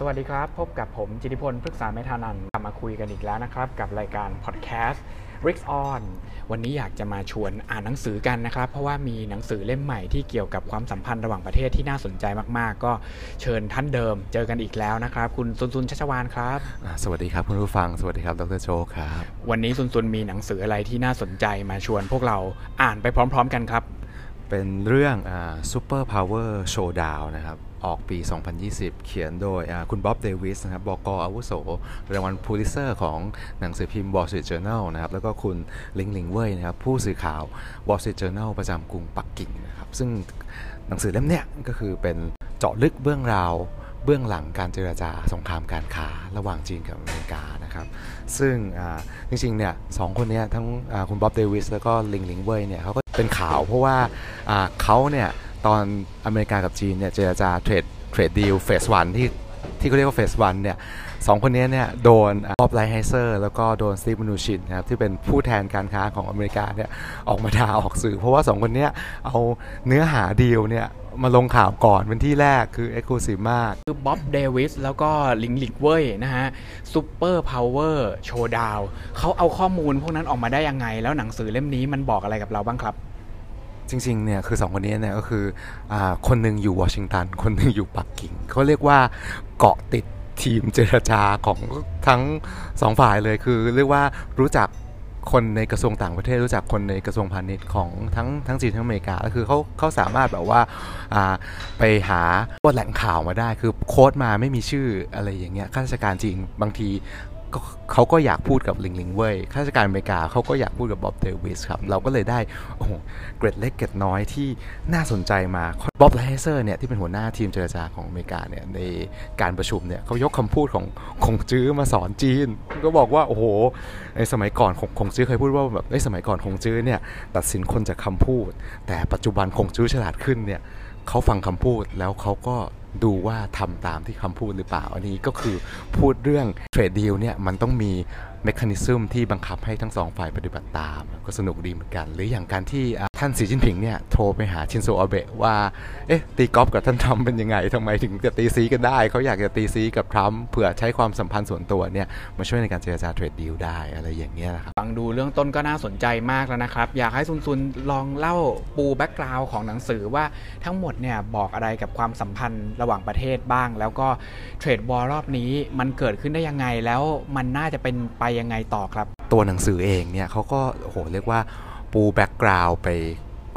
สวัสดีครับ พบกับผมจิติพลพฤกษาเมธานันท์กลับมาคุยกันอีกแล้วนะครับ กับรายการพอดแคสต์ Rick On วันนี้อยากจะมาชวนอ่านหนังสือกันนะครับ เพราะว่ามีหนังสือเล่มใหม่ที่เกี่ยวกับความสัมพันธ์ระหว่างประเทศที่น่าสนใจมาก ๆ ก็เชิญท่านเดิมเจอกันอีกแล้วนะครับ คุณซุนซุนชัชวานครับอ่าสวัสดีครับคุณผู้ฟังสวัสดีครับดรโจครับวันนี้ซุนซุนมีหนังสืออะไรที่น่าสนใจมาชวนพวกเราอ่านไปพร้อม ๆ กันครับ เป็นเรื่องอ่า Super Power Showdown นะครับ ออกปี 2020 เขียนโดยคุณบ๊อบเดวิสนะครับบ.ก.อาวุโสรางวัลพูลิเซอร์ของหนังสือพิมพ์ Wall Street Journal นะครับ แล้วก็คุณลิงลิงเว่ยนะครับ ผู้สื่อข่าว Wall Street Journal ประจำกรุงปักกิ่งนะครับ ซึ่งหนังสือเล่มเนี้ยก็คือเป็นเจาะลึกเรื่องราวเบื้องหลังการเจรจาสงครามการค้าระหว่างจีนกับอเมริกานะครับ ซึ่งจริงๆเนี่ยสองคนเนี้ยทั้งคุณบ๊อบเดวิสแล้วก็ลิงลิงเว่ยเนี่ยเขาก็เป็นข่าวเพราะว่าเขาเนี่ย ตอนอเมริกากับจีนเนี่ยเจรจา trade trade deal phase one ที่ที่เขาเรียกว่า phase one เนี่ยสองคนนี้เนี่ยโดนบ๊อบไลไฮเซอร์แล้วก็โดนสตีฟมนูชินนะครับที่เป็นผู้แทนการค้าของอเมริกาเนี่ยออกมาด่าออกสื่อ เพราะว่าสองคนนี้เอาเนื้อหาดีลเนี่ยมาลงข่าวก่อนเป็นที่แรกคือ exclusive มาก คือบ๊อบเดวิสแล้วก็ลิงลิงเว่ยนะฮะ Superpower Showdown เขาเอาข้อมูลพวกนั้นออกมาได้ยังไง แล้วหนังสือเล่มนี้มันบอกอะไรกับเราบ้างครับ จริงๆเนี่ยคือสองคนนี้เนี่ยก็คืออคนหนึ่งอยู่วอชิงตัน คนหนึ่งอยู่ปักกิ่งเขาเรียกว่าเกาะติดทีมเจรจาของทั้งสองฝ่ายเลยคือเรียกว่ารู้จักคนในกระทรวงต่างประเทศรู้จักคนในกระทรวงพาณิชย์ของทั้งทั้งจีนทั้งอเมริกาก็คือเขาเขาสามารถแบบว่าาไปหาพวแหล่งข่าวมาได้ คือโค้ดมาไม่มีชื่ออะไรอย่างเงี้ยข้าราชการจริงบางที เขาก็อยากพูดกับลิงลิงเว้ยข้าราชการอเมริกาเขาก็อยากพูดกับบ๊อบเดวิสครับ เราก็เลยได้โอ้เกรดเล็กเกรดน้อยที่น่าสนใจมาบ๊อบไลเซอร์เนี่ยที่เป็นหัวหน้าทีมเจรจาของอเมริกาเนี่ยในการประชุมเนี่ยเขายกคำพูดของคงจื้อมาสอนจีน ก็บอกว่าโอ้โหในสมัยก่อนคงคงจื้อเคยพูดว่าแบบในสมัยก่อนคงจื้อเนี่ยตัดสินคนจากคำพูด แต่ปัจจุบันคงจื้อฉลาดขึ้นเนี่ยเขาฟังคำพูดแล้วเขาก็ ดูว่าทำตามที่คำพูดหรือเปล่า อันนี้ก็คือพูดเรื่องเทรดดีลเนี่ยมันต้องมี mechanism ที่บังคับให้ทั้งสองฝ่ายปฏิบัติตาม ก็สนุกดีเหมือนกัน หรืออย่างการที่ท่านสีจิ้นผิงเนี่ยโทรไปหาชินโซอาเบะว่า เอ๊ะ ตีกอล์ฟกับท่านทรัมป์เป็นยังไงทำไมถึงจะตีซี้กันได้ เขาอยากจะตีซี้กับทรัมป์เพื่อใช้ความสัมพันธ์ส่วนตัวเนี่ยมาช่วยในการเจรจา trade deal ได้อะไรอย่างเงี้ยนะครับฟังดูเบื้องต้นก็น่าสนใจมากแล้วนะครับ อยากให้ซุนซุนลองเล่าปู background ของหนังสือว่าทั้งหมดเนี่ยบอกอะไรกับความสัมพันธ์ระหว่างประเทศบ้าง แล้วก็เทรดวอร์รอบนี้มันเกิดขึ้นได้ยังไงแล้วมันน่าจะเป็นไปยังไงต่อครับ ตัวหนังสือเองเนี่ยเขาก็โหเรียกว่าปูแบ็กกราวด์ไป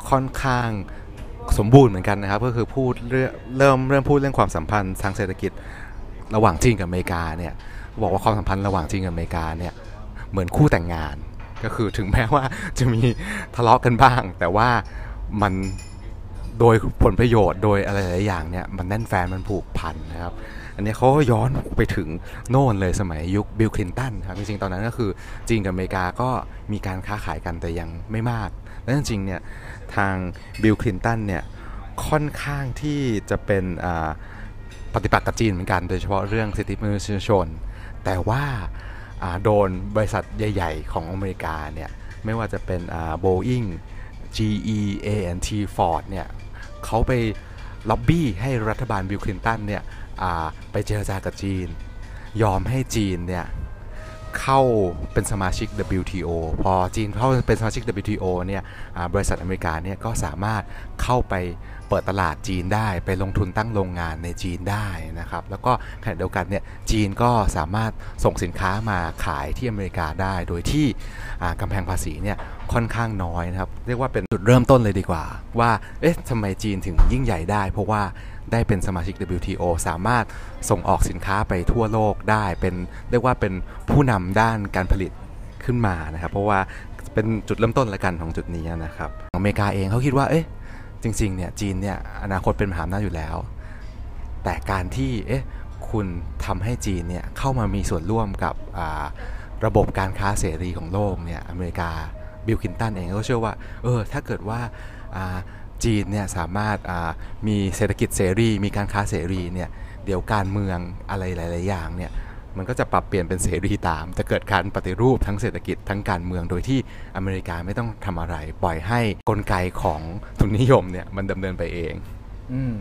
ค่อนข้างสมบูรณ์เหมือนกันนะครับ ก็คือพูดเรื่อเริ่มเริ่มพูดเรื่องความสัมพันธ์ทางเศรษฐกิจระหว่างจีนกับอเมริกาเนี่ยบอกว่าความสัมพันธ์ระหว่างจีนกับอเมริกาเนี่ยเหมือนคู่แต่งงาน ก็คือถึงแม้ว่าจะมีทะเลาะกันบ้าง แต่ว่ามันโดยผลประโยชน์โดยอะไรหลายอย่างเนี่ยมันแน่นแฟนมันผูกพันนะครับ อันนี้เขาก็ย้อนไปถึงโน่นเลยสมัยยุคบิลคลินตันครับจริงๆตอนนั้นก็คือจีนกับอเมริกาก็มีการค้าขายกันแต่ยังไม่มาก และจริงๆเนี่ยทางบิลคลินตันเนี่ยค่อนข้างที่จะเป็นปฏิปักษ์กับจีนเหมือนกันโดยเฉพาะเรื่องสิทธิมนุษยชน แต่ว่าโดนบริษัทใหญ่ ๆ ของอเมริกาเนี่ยไม่ว่าจะเป็นโบอิง GE A&T Ford เนี่ยเขาไปล็อบบี้ให้รัฐบาลบิลคลินตันเนี่ย ไปเจรจากับจีน ยอมให้จีนเนี่ยเข้าเป็นสมาชิก WTO พอจีนเข้าเป็นสมาชิก WTO เนี่ยบริษัทอเมริกาเนี่ยก็สามารถเข้าไปเปิดตลาดจีนได้ไปลงทุนตั้งโรงงานในจีนได้นะครับ แล้วก็ขณะเดียวกันเนี่ยจีนก็สามารถส่งสินค้ามาขายที่อเมริกาได้ โดยที่กำแพงภาษีเนี่ยค่อนข้างน้อยนะครับ เรียกว่าเป็นจุดเริ่มต้นเลยดีกว่า ว่าเอ๊ะทำไมจีนถึงยิ่งใหญ่ได้ เพราะว่า ได้เป็นสมาชิก WTO สามารถส่งออกสินค้าไปทั่วโลกได้เป็นเรียกว่าเป็นผู้นำด้านการผลิตขึ้นมานะครับ เพราะว่าเป็นจุดเริ่มต้นละกันของจุดนี้นะครับอเมริกาเองเขาคิดว่าเอ๊ะจริงๆเนี่ยจีนเนี่ยอนาคตเป็นมหาอำนาจอยู่แล้ว แต่การที่เอ๊ะคุณทำให้จีนเนี่ยเข้ามามีส่วนร่วมกับระบบการค้าเสรีของโลกเนี่ยอเมริกาบิลคินตันเองก็เชื่อว่าเออถ้าเกิดว่าอ่า จีนเนี่ยสามารถอ่ามีเศรษฐกิจเสรีมีการค้าเสรีเนี่ยเดี๋ยวการเมืองอะไรหลาย ๆ อย่างเนี่ยมันก็จะปรับเปลี่ยนเป็นเสรีตาม จะเกิดการปฏิรูปทั้งเศรษฐกิจทั้งการเมืองโดยที่อเมริกาไม่ต้องทำอะไร ปล่อยให้กลไกของทุนนิยมเนี่ยมันดำเนินไปเองอืม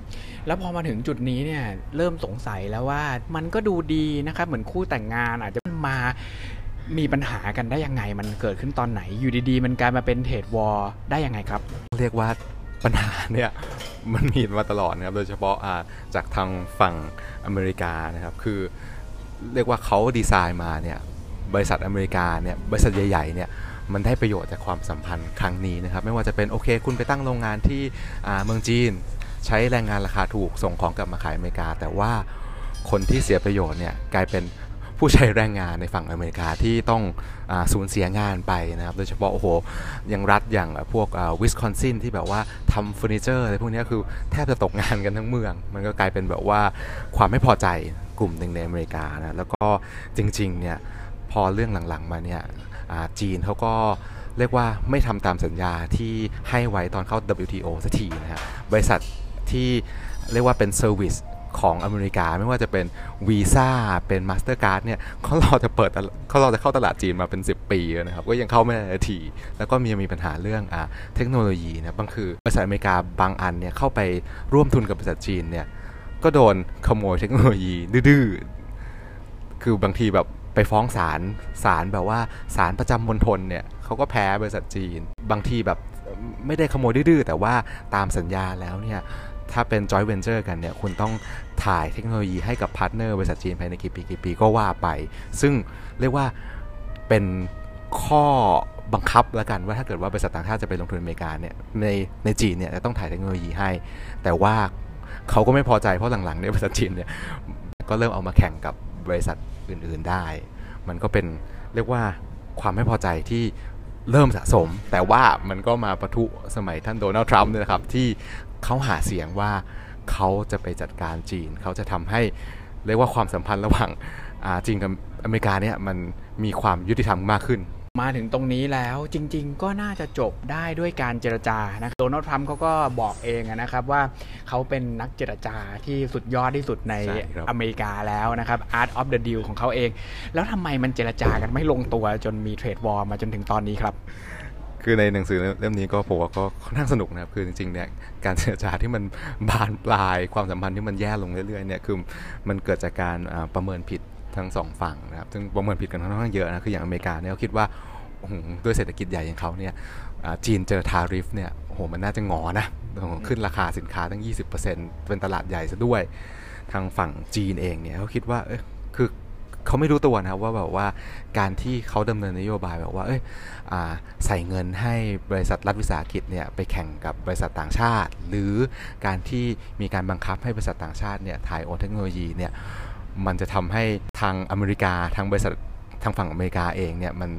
แล้วพอมาถึงจุดนี้เนี่ยเริ่มสงสัยแล้วว่ามันก็ดูดีนะครับเหมือนคู่แต่งงานอาจจะมามีปัญหากันได้ยังไง มันเกิดขึ้นตอนไหน อยู่ดีๆ มันกลายมาเป็นเทรดวอร์ได้ยังไงครับ เรียกว่า ปัญหาเนี่ยมันมีมาตลอดนะครับ โดยเฉพาะาจากทางฝั่งอเมริกานะครับ คือเรียกว่าเขาดีไซน์มาเนี่ยบริษัทอเมริกาเนี่ยบริษัทใหญ่ๆเนี่ยมันได้ประโยชน์จากความสัมพันธ์ครั้งนี้นะครับ ไม่ว่าจะเป็นโอเคคุณไปตั้งโรงงานที่เมืองจีน ใช้แรงงานราคาถูกส่งของกลับมาขายอเมริกา แต่ว่าคนที่เสียประโยชน์เนี่ยกลายเป็น ผู้ใช้แรงงานในฝั่งอเมริกาที่ต้องเอ่อสูญเสียงานไปนะครับ โดยเฉพาะโอ้โหยังรัฐอย่างพวกวิสคอนซินที่แบบว่าทำเฟอร์นิเจอร์อะไรพวกนี้คือแทบจะตกงานกันทั้งเมือง มันก็กลายเป็นแบบว่าความไม่พอใจกลุ่มหนึ่งในอเมริกานะแล้วก็จริงๆเนี่ยพอเรื่องหลังๆมาเนี่ยจีนเขาก็เรียกว่าไม่ทำตามสัญญาที่ให้ไว้ตอนเข้า WTO สักทีนะฮะบริษัทที่เรียกว่าเป็นเซอร์วิส ของอเมริกาไม่ว่าจะเป็นวีซ่าเป็น Mastercard เนี่ยเขารอจะเปิดเขารอจะเข้าตลาดจีนมาเป็น 10 ปีแล้วนะครับก็ยังเข้าไม่ได้ที แล้วก็มีมีปัญหาเรื่องอ่าเทคโนโลยีนะบางคือบริษัทอเมริกาบางอันเนี่ยเข้าไปร่วมทุนกับบริษัทจีนเนี่ยก็โดนขโมยเทคโนโลยีดื้อคือบางทีแบบไปฟ้องศาลศาลแบบว่าศาลประจำมณฑลเนี่ยเขาก็แพ้บริษัทจีน บางทีแบบไม่ได้ขโมยดื้อแต่ว่าตามสัญญาแล้วเนี่ย ถ้าเป็น joint venture กันเนี่ยคุณต้องถ่ายเทคโนโลยีให้กับ partner บริษัทจีนภายในกี่ปีกี่ปีก็ว่าไป ซึ่งเรียกว่าเป็นข้อบังคับแล้วกันว่าถ้าเกิดว่าบริษัทต่างชาติจะไปลงทุนอเมริกาเนี่ยในในจีนเนี่ยจะต้องถ่ายเทคโนโลยีให้ แต่ว่าเขาก็ไม่พอใจเพราะหลังๆเนี่ยบริษัทจีนเนี่ยก็เริ่มเอามาแข่งกับบริษัทอื่นๆได้ มันก็เป็นเรียกว่าความไม่พอใจที่เริ่มสะสม แต่ว่ามันก็มาประทุสมัยท่านโดนัลด์ทรัมป์เนี่ยนะครับที่ เขาหาเสียงว่าเขาจะไปจัดการจีน เขาจะทำให้เรียกว่าความสัมพันธ์ระหว่างจีนกับอเมริกาเนี่ยมันมีความยุติธรรมมากขึ้น มาถึงตรงนี้แล้วจริง ๆ ก็น่าจะจบได้ด้วยการเจรจานะโดนัลด์ทรัมป์เขาก็บอกเองนะครับว่าเขาเป็นนักเจรจาที่สุดยอดที่สุดในใช่ครับอเมริกาแล้วนะครับ Art of the Deal ของเขาเอง แล้วทำไมมันเจรจากันไม่ลงตัวจนมีเทรดวอร์มาจนถึงตอนนี้ครับ คือในหนังสือเล่มนี้ก็ผมว่าก็ค่อนข้างสนุกนะครับ คือจริงๆเนี่ยการเจรจาที่มันบานปลายความสัมพันธ์ที่มันแย่ลงเรื่อยๆเนี่ยคือมันเกิดจากการประเมินผิดทั้งสองฝั่งนะครับซึ่งประเมินผิดกันค่อนข้างเยอะนะคืออย่างอเมริกาเนี่ยเขาคิดว่าโอ้โหด้วยเศรษฐกิจใหญ่อย่างเขาเนี่ยจีนเจอทาริฟเนี่ยโอ้โหมันน่าจะงอนะขึ้นราคาสินค้าตั้ง 20%เป็นตลาดใหญ่ซะด้วย ทางฝั่งจีนเองเนี่ยเขาคิดว่า เอ้ยคือเขาไม่รู้ตัวนะครับว่าแบบว่าการที่เขาดำเนินนโยบายแบบว่าเอ้ยอ่าใส่เงินให้บริษัทรัฐวิสาหกิจเนี่ยไปแข่งกับบริษัทต่างชาติ หรือการที่มีการบังคับให้บริษัทต่างชาติเนี่ยถ่ายโอนเทคโนโลยีเนี่ยมันจะทำให้ทางอเมริกาทางบริษัททางฝั่งอเมริกาเองเนี่ยมัน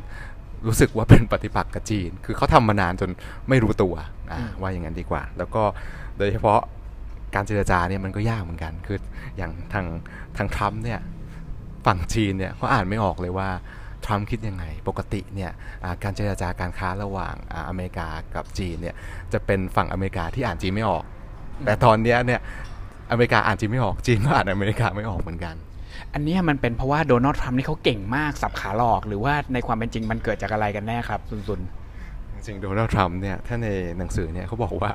รู้สึกว่าเป็นปฏิปักษ์กับจีน คือเขาทำมานานจนไม่รู้ตัวอ่าอืมว่าอย่างนั้นดีกว่า แล้วก็โดยเฉพาะการเจรจาเนี่ยมันก็ยากเหมือนกัน คืออย่างทางทางทรัมป์เนี่ย ฝั่งจีนเนี่ยเขาอ่านไม่ออกเลยว่าทรัมป์คิดยังไง ปกติเนี่ยอ่าการเจรจาการค้าระหว่างอ่าอเมริกากับจีนเนี่ยจะเป็นฝั่งอเมริกาที่อ่านจีนไม่ออก แต่ตอนเนี้ยเนี่ยอเมริกาอ่านจีนไม่ออกจีนก็อ่านอเมริกาไม่ออกเหมือนกัน อันเนี้ยมันเป็นเพราะว่าโดนัลด์ทรัมป์นี่เขาเก่งมากสับขาหลอก หรือว่าในความเป็นจริงมันเกิดจากอะไรกันแน่ครับซุนจริงๆโดนัลด์ทรัมป์เนี่ยถ้าในหนังสือเนี่ยเขาบอกว่า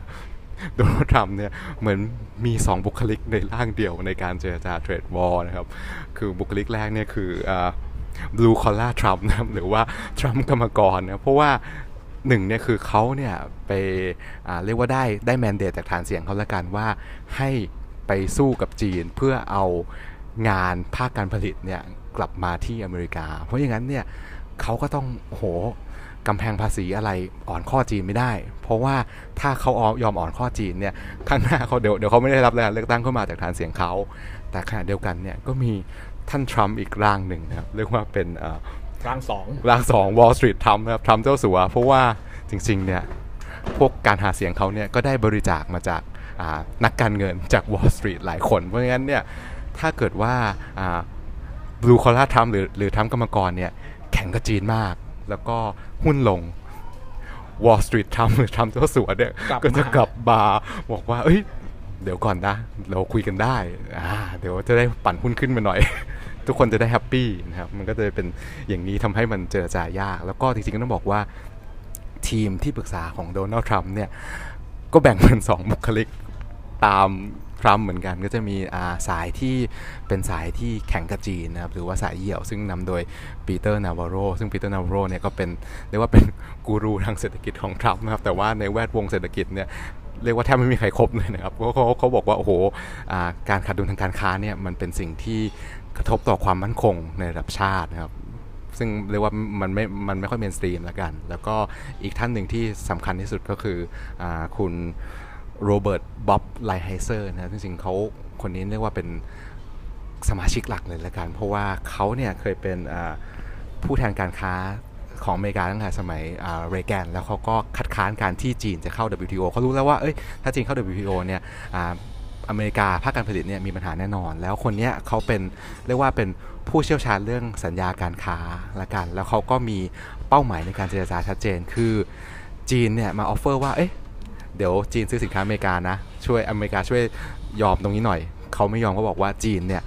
โดนัลด์ทรัมป์เนี่ยเหมือนมี 2 บุคลิกในร่างเดียวในการเจรจา trade war นะครับ คือบุคลิกแรกเนี่ยคือ blue collar ทรัมป์นะครับหรือว่าทรัมป์กรรมกรนะเพราะว่าหนึ่งเนี่ยคือเขาเนี่ยไปอ่าเรียกว่าได้ได้แมนเดตจากฐานเสียงเขาละกันว่าให้ไปสู้กับจีนเพื่อเอางานภาคการผลิตเนี่ยกลับมาที่อเมริกา เพราะอย่างนั้นเนี่ยเขาก็ต้องโอ้โห กำแพงภาษีอะไรอ่อนข้อจีนไม่ได้ เพราะว่าถ้าเขายอมอ่อนข้อจีนเนี่ยข้างหน้าเขาเดี๋ยวเดี๋ยวเขาไม่ได้รับการเลือกตั้งเข้ามาจากฐานเสียงเขา แต่ขณะเดียวกันเนี่ยก็มีท่านทรัมป์อีกร่างหนึ่งนะครับเรียกว่าเป็นอ่อๆร่างสองร่างสอง Wall Street ทรัมป์นะครับทรัมป์เจ้าสัวเพราะว่าจริงๆเนี่ยพวกการหาเสียงเขาเนี่ยก็ได้บริจาคมาจากนักการเงินจาก Wall Street หลายคน เพราะงั้นเนี่ยถ้าเกิดว่าบลูคอล่าทรัมป์หรือหรือทรัมป์กรรมกรเนี่ยแข่งกับจีนมาก แล้วก็หุ้นลง Wall Street ทรัมป์หรือทรัมป์เจ้าสัวเนี่ยกลับมาก็จะกลับมาบอกว่า เอ้ย เดี๋ยวก่อนนะ เราคุยกันได้อ่าเดี๋ยวจะได้ปั่นหุ้นขึ้นมาหน่อย ทุกคนจะได้ happy นะครับ มันก็จะเป็นอย่างนี้ทำให้มันเจรจายาก แล้วก็จริงๆก็ต้องบอกว่าทีมที่ปรึกษาของโดนัลด์ทรัมป์เนี่ย ก็แบ่งเป็นสองบุคลิกตาม ทรัมป์เหมือนกันก็จะมีสายที่เป็นสายที่แข่งกับจีนนะครับหรือว่าสายเหี่ยวซึ่งนำโดยปีเตอร์นาวาโรซึ่งปีเตอร์นาวาโรเนี่ยก็เป็นเรียกว่าเป็นกูรูทางเศรษฐกิจของทรัมป์นะครับแต่ว่าในแวดวงเศรษฐกิจเนี่ยเรียกว่าแทบไม่มีใครคบเลยนะครับเพราะเขาเขาบอกว่าโอ้โหการขาดดุลทางการค้าเนี่ยมันเป็นสิ่งที่กระทบต่อความมั่นคงในระดับชาตินะครับซึ่งเรียกว่ามันไม่ มันไม่ค่อย mainstream แล้วกัน แล้วก็อีกท่านหนึ่งที่สำคัญที่สุดก็คือเอ่อคุณ โรเบิร์ตบ๊อบไลไฮเซอร์นะจริงๆเขาคนนี้เรียกว่าเป็นสมาชิกหลักเลยละกัน เพราะว่าเขาเนี่ยเคยเป็นผู้แทนการค้าของอเมริกาตั้งแต่สมัยเรแกน แล้วเขาก็คัดค้านการที่จีนจะเข้า WTO เขารู้แล้วว่าเอ้ยถ้าจีนเข้า WTO เนี่ยอเมริกาภาคการผลิตเนี่ยมีปัญหาแน่นอน แล้วคนนี้เขาเป็นเรียกว่าเป็นผู้เชี่ยวชาญเรื่องสัญญาการค้าละกัน แล้วเขาก็มีเป้าหมายในการเจรจาชัดเจน คือจีนเนี่ยมา offer ว่าเอ๊ะ เดี๋ยวจีนซื้อสินค้าอเมริกานะ ช่วยอเมริกาช่วยยอมตรงนี้หน่อย เขาไม่ยอมเขาบอกว่าจีนเนี่ย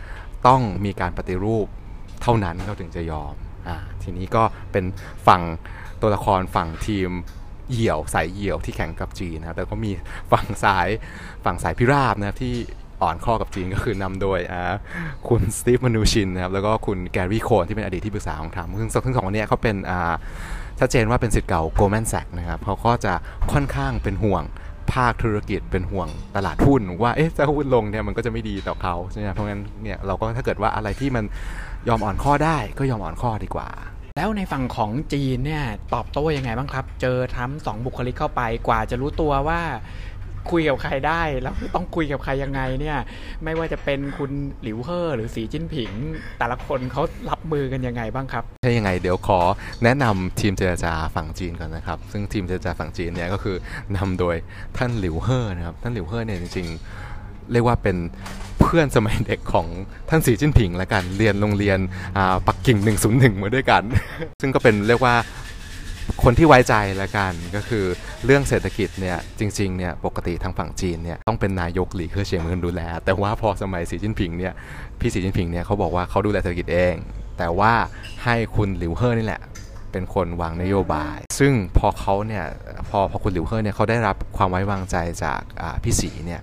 ต้องมีการปฏิรูปเท่านั้นเขาถึงจะยอมอ่าทีนี้ก็เป็นฝั่งตัวละครฝั่งทีมเหี่ยวสายเหี่ยวที่แข่งกับจีนนะแต่ก็มีฝั่งสายฝั่งสายพิราบนะที่อ่อนข้อกับจีนก็คือนำโดยคุณสตีฟมนูชินนะครับแล้วก็คุณแกรี่โคนที่เป็นอดีตที่ปรึกษาของทรัมป์ซึ่งทั้งสองคนนี้เขาเป็น ชัดเจนว่าเป็นศิษย์เก่า Goldman Sachs นะครับเขาก็จะค่อนข้างเป็นห่วงภาคธุรกิจเป็นห่วงตลาดหุ้น ว่าเอ๊ะถ้าหุ้นลงเนี่ยมันก็จะไม่ดีต่อเขาใช่ไหมเพราะงั้นเนี่ยเราก็ถ้าเกิดว่าอะไรที่มันยอมอ่อนข้อได้ก็ยอมอ่อนข้อดีกว่า แล้วในฝั่งของจีนเนี่ยตอบโต้ยังไงบ้างครับ เจอทั้งสองบุคลิกเข้าไปกว่าจะรู้ตัวว่า คุยกับใครได้ แล้วต้องคุยกับใครยังไงเนี่ย ไม่ว่าจะเป็นคุณหลิวเฮ่อหรือสีจิ้นผิง แต่ละคนเขารับมือกันยังไงบ้างครับใช่ยังไงเดี๋ยวขอแนะนำทีมเจรจาฝั่งจีนก่อนนะครับ ซึ่งทีมเจรจาฝั่งจีนเนี่ยก็คือนำโดยท่านหลิวเฮ่อนะครับ ท่านหลิวเฮ่อเนี่ยจริงๆ เรียกว่าเป็นเพื่อนสมัยเด็กของท่านสีจิ้นผิงและกันเรียนโรงเรียนปักกิ่ง 101มาด้วยกัน ซึ่งก็เป็นเรียกว่า คนที่ไว้ใจละกันก็คือเรื่องเศรษฐกิจเนี่ยจริงๆเนี่ยปกติทางฝั่งจีนเนี่ยต้องเป็นนายกหลีเคอเฉียงเมินดูแล แต่ว่าพอสมัยสีจิ้นผิงเนี่ยพี่สีจิ้นผิงเนี่ยเขาบอกว่าเขาดูแลเศรษฐกิจเอง แต่ว่าให้คุณหลิวเฮ่อนี่แหละเป็นคนวางนโยบาย ซึ่งพอเขาเนี่ยพอพอคุณหลิวเฮ่อเนี่ยเขาได้รับความไว้วางใจจากพี่สีเนี่ย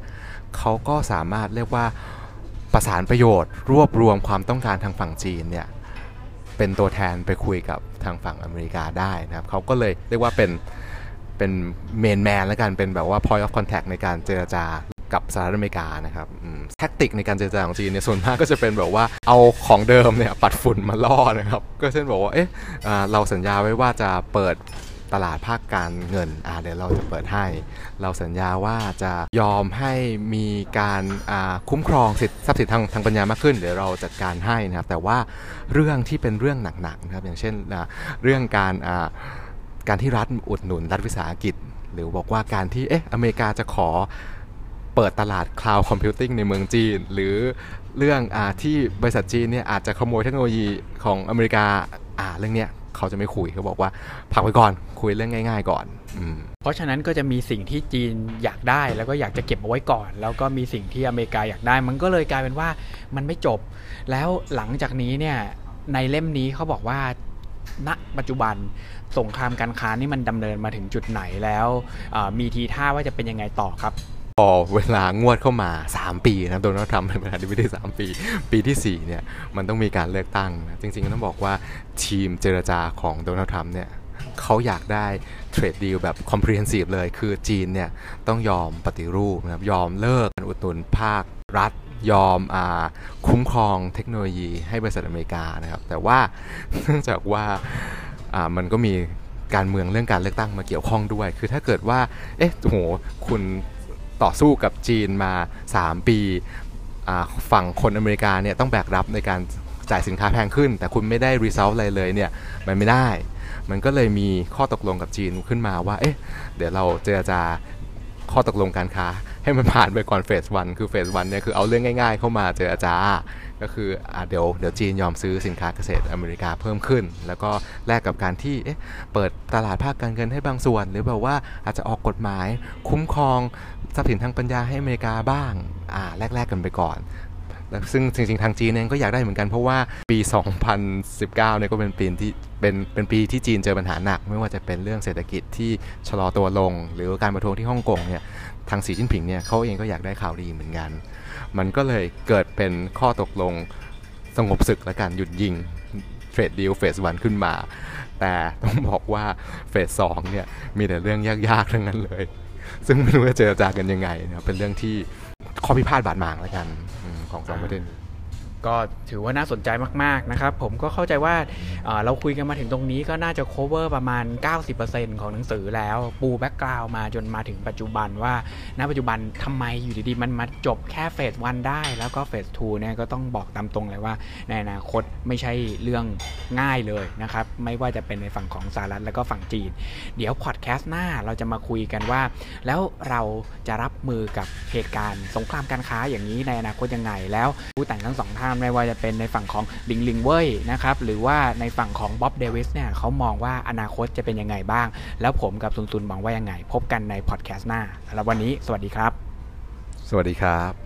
เขาก็สามารถเรียกว่าประสานประโยชน์ รวบรวมความต้องการทางฝั่งจีนเนี่ย เป็นตัวแทนไปคุยกับทางฝั่งอเมริกาได้นะครับเขาก็เลยเรียกว่าเป็นเป็นเมนแมนแล้วกันเป็นแบบว่า point of contact ในการเจรจากับสหรัฐอเมริกานะครับแท็กติกในการเจรจาของจีนเนี่ยส่วนมากก็จะเป็นแบบว่าเอาของเดิมเนี่ยปัดฝุ่นมาล่อนะครับ ก็เช่นบอกว่าเอ๊ะเราสัญญาไว้ว่าจะเปิด ตลาดภาคการเงินอ่าเดี๋ยวเราจะเปิดให้ เราสัญญาว่าจะยอมให้มีการอะคุ้มครองสิทธิทรัพย์สินทางทางปัญญามากขึ้น เดี๋ยวเราจัดการให้นะครับ แต่ว่าเรื่องที่เป็นเรื่องหนักๆนะครับ อย่างเช่นเรื่องการอะการที่รัฐอุดหนุนรัฐวิสาหกิจ หรือบอกว่าการที่เอ๊ะอเมริกาจะขอเปิดตลาด cloud computing ในเมืองจีน หรือเรื่องอที่บริษัทจีนเนี่ยอาจจะขโมยเทคโนโลยีของอเมริกาอ่าเรื่องเนี้ย เขาจะไม่คุยเขาบอกว่าพักไว้ก่อนคุยเรื่องง่าย ๆ ก่อนอเพราะฉะนั้นก็จะมีสิ่งที่จีนอยากได้แล้วก็อยากจะเก็บเอาไว้ก่อน แล้วก็มีสิ่งที่อเมริกาอยากได้ มันก็เลยกลายเป็นว่ามันไม่จบ แล้วหลังจากนี้เนี่ยในเล่มนี้เขาบอกว่าณปัจจุบันสงครามการค้านี่มันดำเนินมาถึงจุดไหนแล้วมีทีท่าว่าจะเป็นยังไงต่อครับ พอเวลางวดเข้ามา 3 ปีนะโดนัลด์ทรัมป์เป็นประธานาธิบดี3ปี ปีที่ 4 เนี่ย มันต้องมีการเลือกตั้งนะจริงๆ ต้องบอกว่าทีมเจรจาของโดนัลด์ทรัมป์เนี่ยเขาอยากได้ trade deal แบบ comprehensive เลย คือจีนเนี่ย ต้องยอมปฏิรูปนะครับ ยอมเลิกการอุดหนุนภาครัฐยอมอาคุ้มครองเทคโนโลยีให้บริษัทอเมริกานะครับ แต่ว่าเนื่องจากว่ามันก็มีการเมืองเรื่องการเลือกตั้งมาเกี่ยวข้องด้วย คือถ้าเกิดว่า เอ๊ะโห คุณ ต่อสู้กับจีนมา 3 ปีฝั่งคนอเมริกาเนี่ยต้องแบกรับในการจ่ายสินค้าแพงขึ้น แต่คุณไม่ได้รีซอลอะไรเลยเนี่ยมันไม่ได้ มันก็เลยมีข้อตกลงกับจีนขึ้นมาว่า เอ๊ะ เดี๋ยวเราเจรจาข้อตกลงการค้า ให้มันผ่านไปก่อนเฟสวันคือเฟสวันเนี่ยคือเอาเรื่องง่าย ๆ เข้ามาเจรจา ก็คืออเดี๋ยวเดี๋ยวจีนยอมซื้อสินค้าเกษตรอเมริกาเพิ่มขึ้น แล้วก็แลกกับการที่เอ๊ะเปิดตลาดภาคการเงินให้บางส่วน หรือแบบว่าอาจจะออกกฎหมายคุ้มครองทรัพย์สินทางปัญญาให้อเมริกาบ้างอ่าแลกๆกันไปก่อนซึ่งจริงๆ ทางจีนเองก็อยากได้เหมือนกันเพราะว่าปี 2019 เนี่ยก็เป็นปีที่เป็นเป็นปีที่จีนเจอปัญหาหนัก ไม่ว่าจะเป็นเรื่องเศรษฐกิจที่ชะลอตัวลง หรือการประท้วงที่ฮ่องกงเนี่ยทางสีจิ้นผิงเนี่ยเขาเองก็อยากได้ข่าวดีเหมือนกัน มันก็เลยเกิดเป็นข้อตกลงสงบศึกและการหยุดยิง phase deal phase one ขึ้นมา แต่ต้องบอกว่า phase สองเนี่ยมีแต่เรื่องยากๆทั้งนั้นเลย ซึ่งไม่รู้จะเจรจากันยังไงนะเป็นเรื่องที่ข้อพิพาทบาดหมางแล้วกันของสองประเทศ ก็ถือว่าน่าสนใจมาก ๆ นะครับ ผมก็เข้าใจว่าเราคุยกันมาถึงตรงนี้ก็น่าจะ cover ประมาณ 90%ของหนังสือแล้วปู background มาจนมาถึงปัจจุบันว่าณปัจจุบันทำไมอยู่ดีๆ มันมาจบแค่เฟสวันได้ แล้วก็เฟส2เนี่ยก็ต้องบอกตามตรงเลยว่า ในอนาคตไม่ใช่เรื่องง่ายเลยนะครับ ไม่ว่าจะเป็นในฝั่งของสหรัฐแล้วก็ฝั่งจีน เดี๋ยวพอดแคสต์หน้าเราจะมาคุยกันว่า แล้วเราจะรับมือกับเหตุการณ์สงครามการค้าอย่างนี้ในอนาคตยังไงแล้วผู้แต่งทั้งสองท่านไม่ว่าจะเป็นในฝั่งของลิงลิงเว่ยนะครับหรือว่าในฝั่งของบ๊อบเดวิสเนี่ยเขามองว่าอนาคตจะเป็นยังไงบ้าง แล้วผมกับซุนซุนมองว่ายังไง พบกันในพอดแคสต์หน้าสำหรับวันนี้ สวัสดีครับ สวัสดีครับ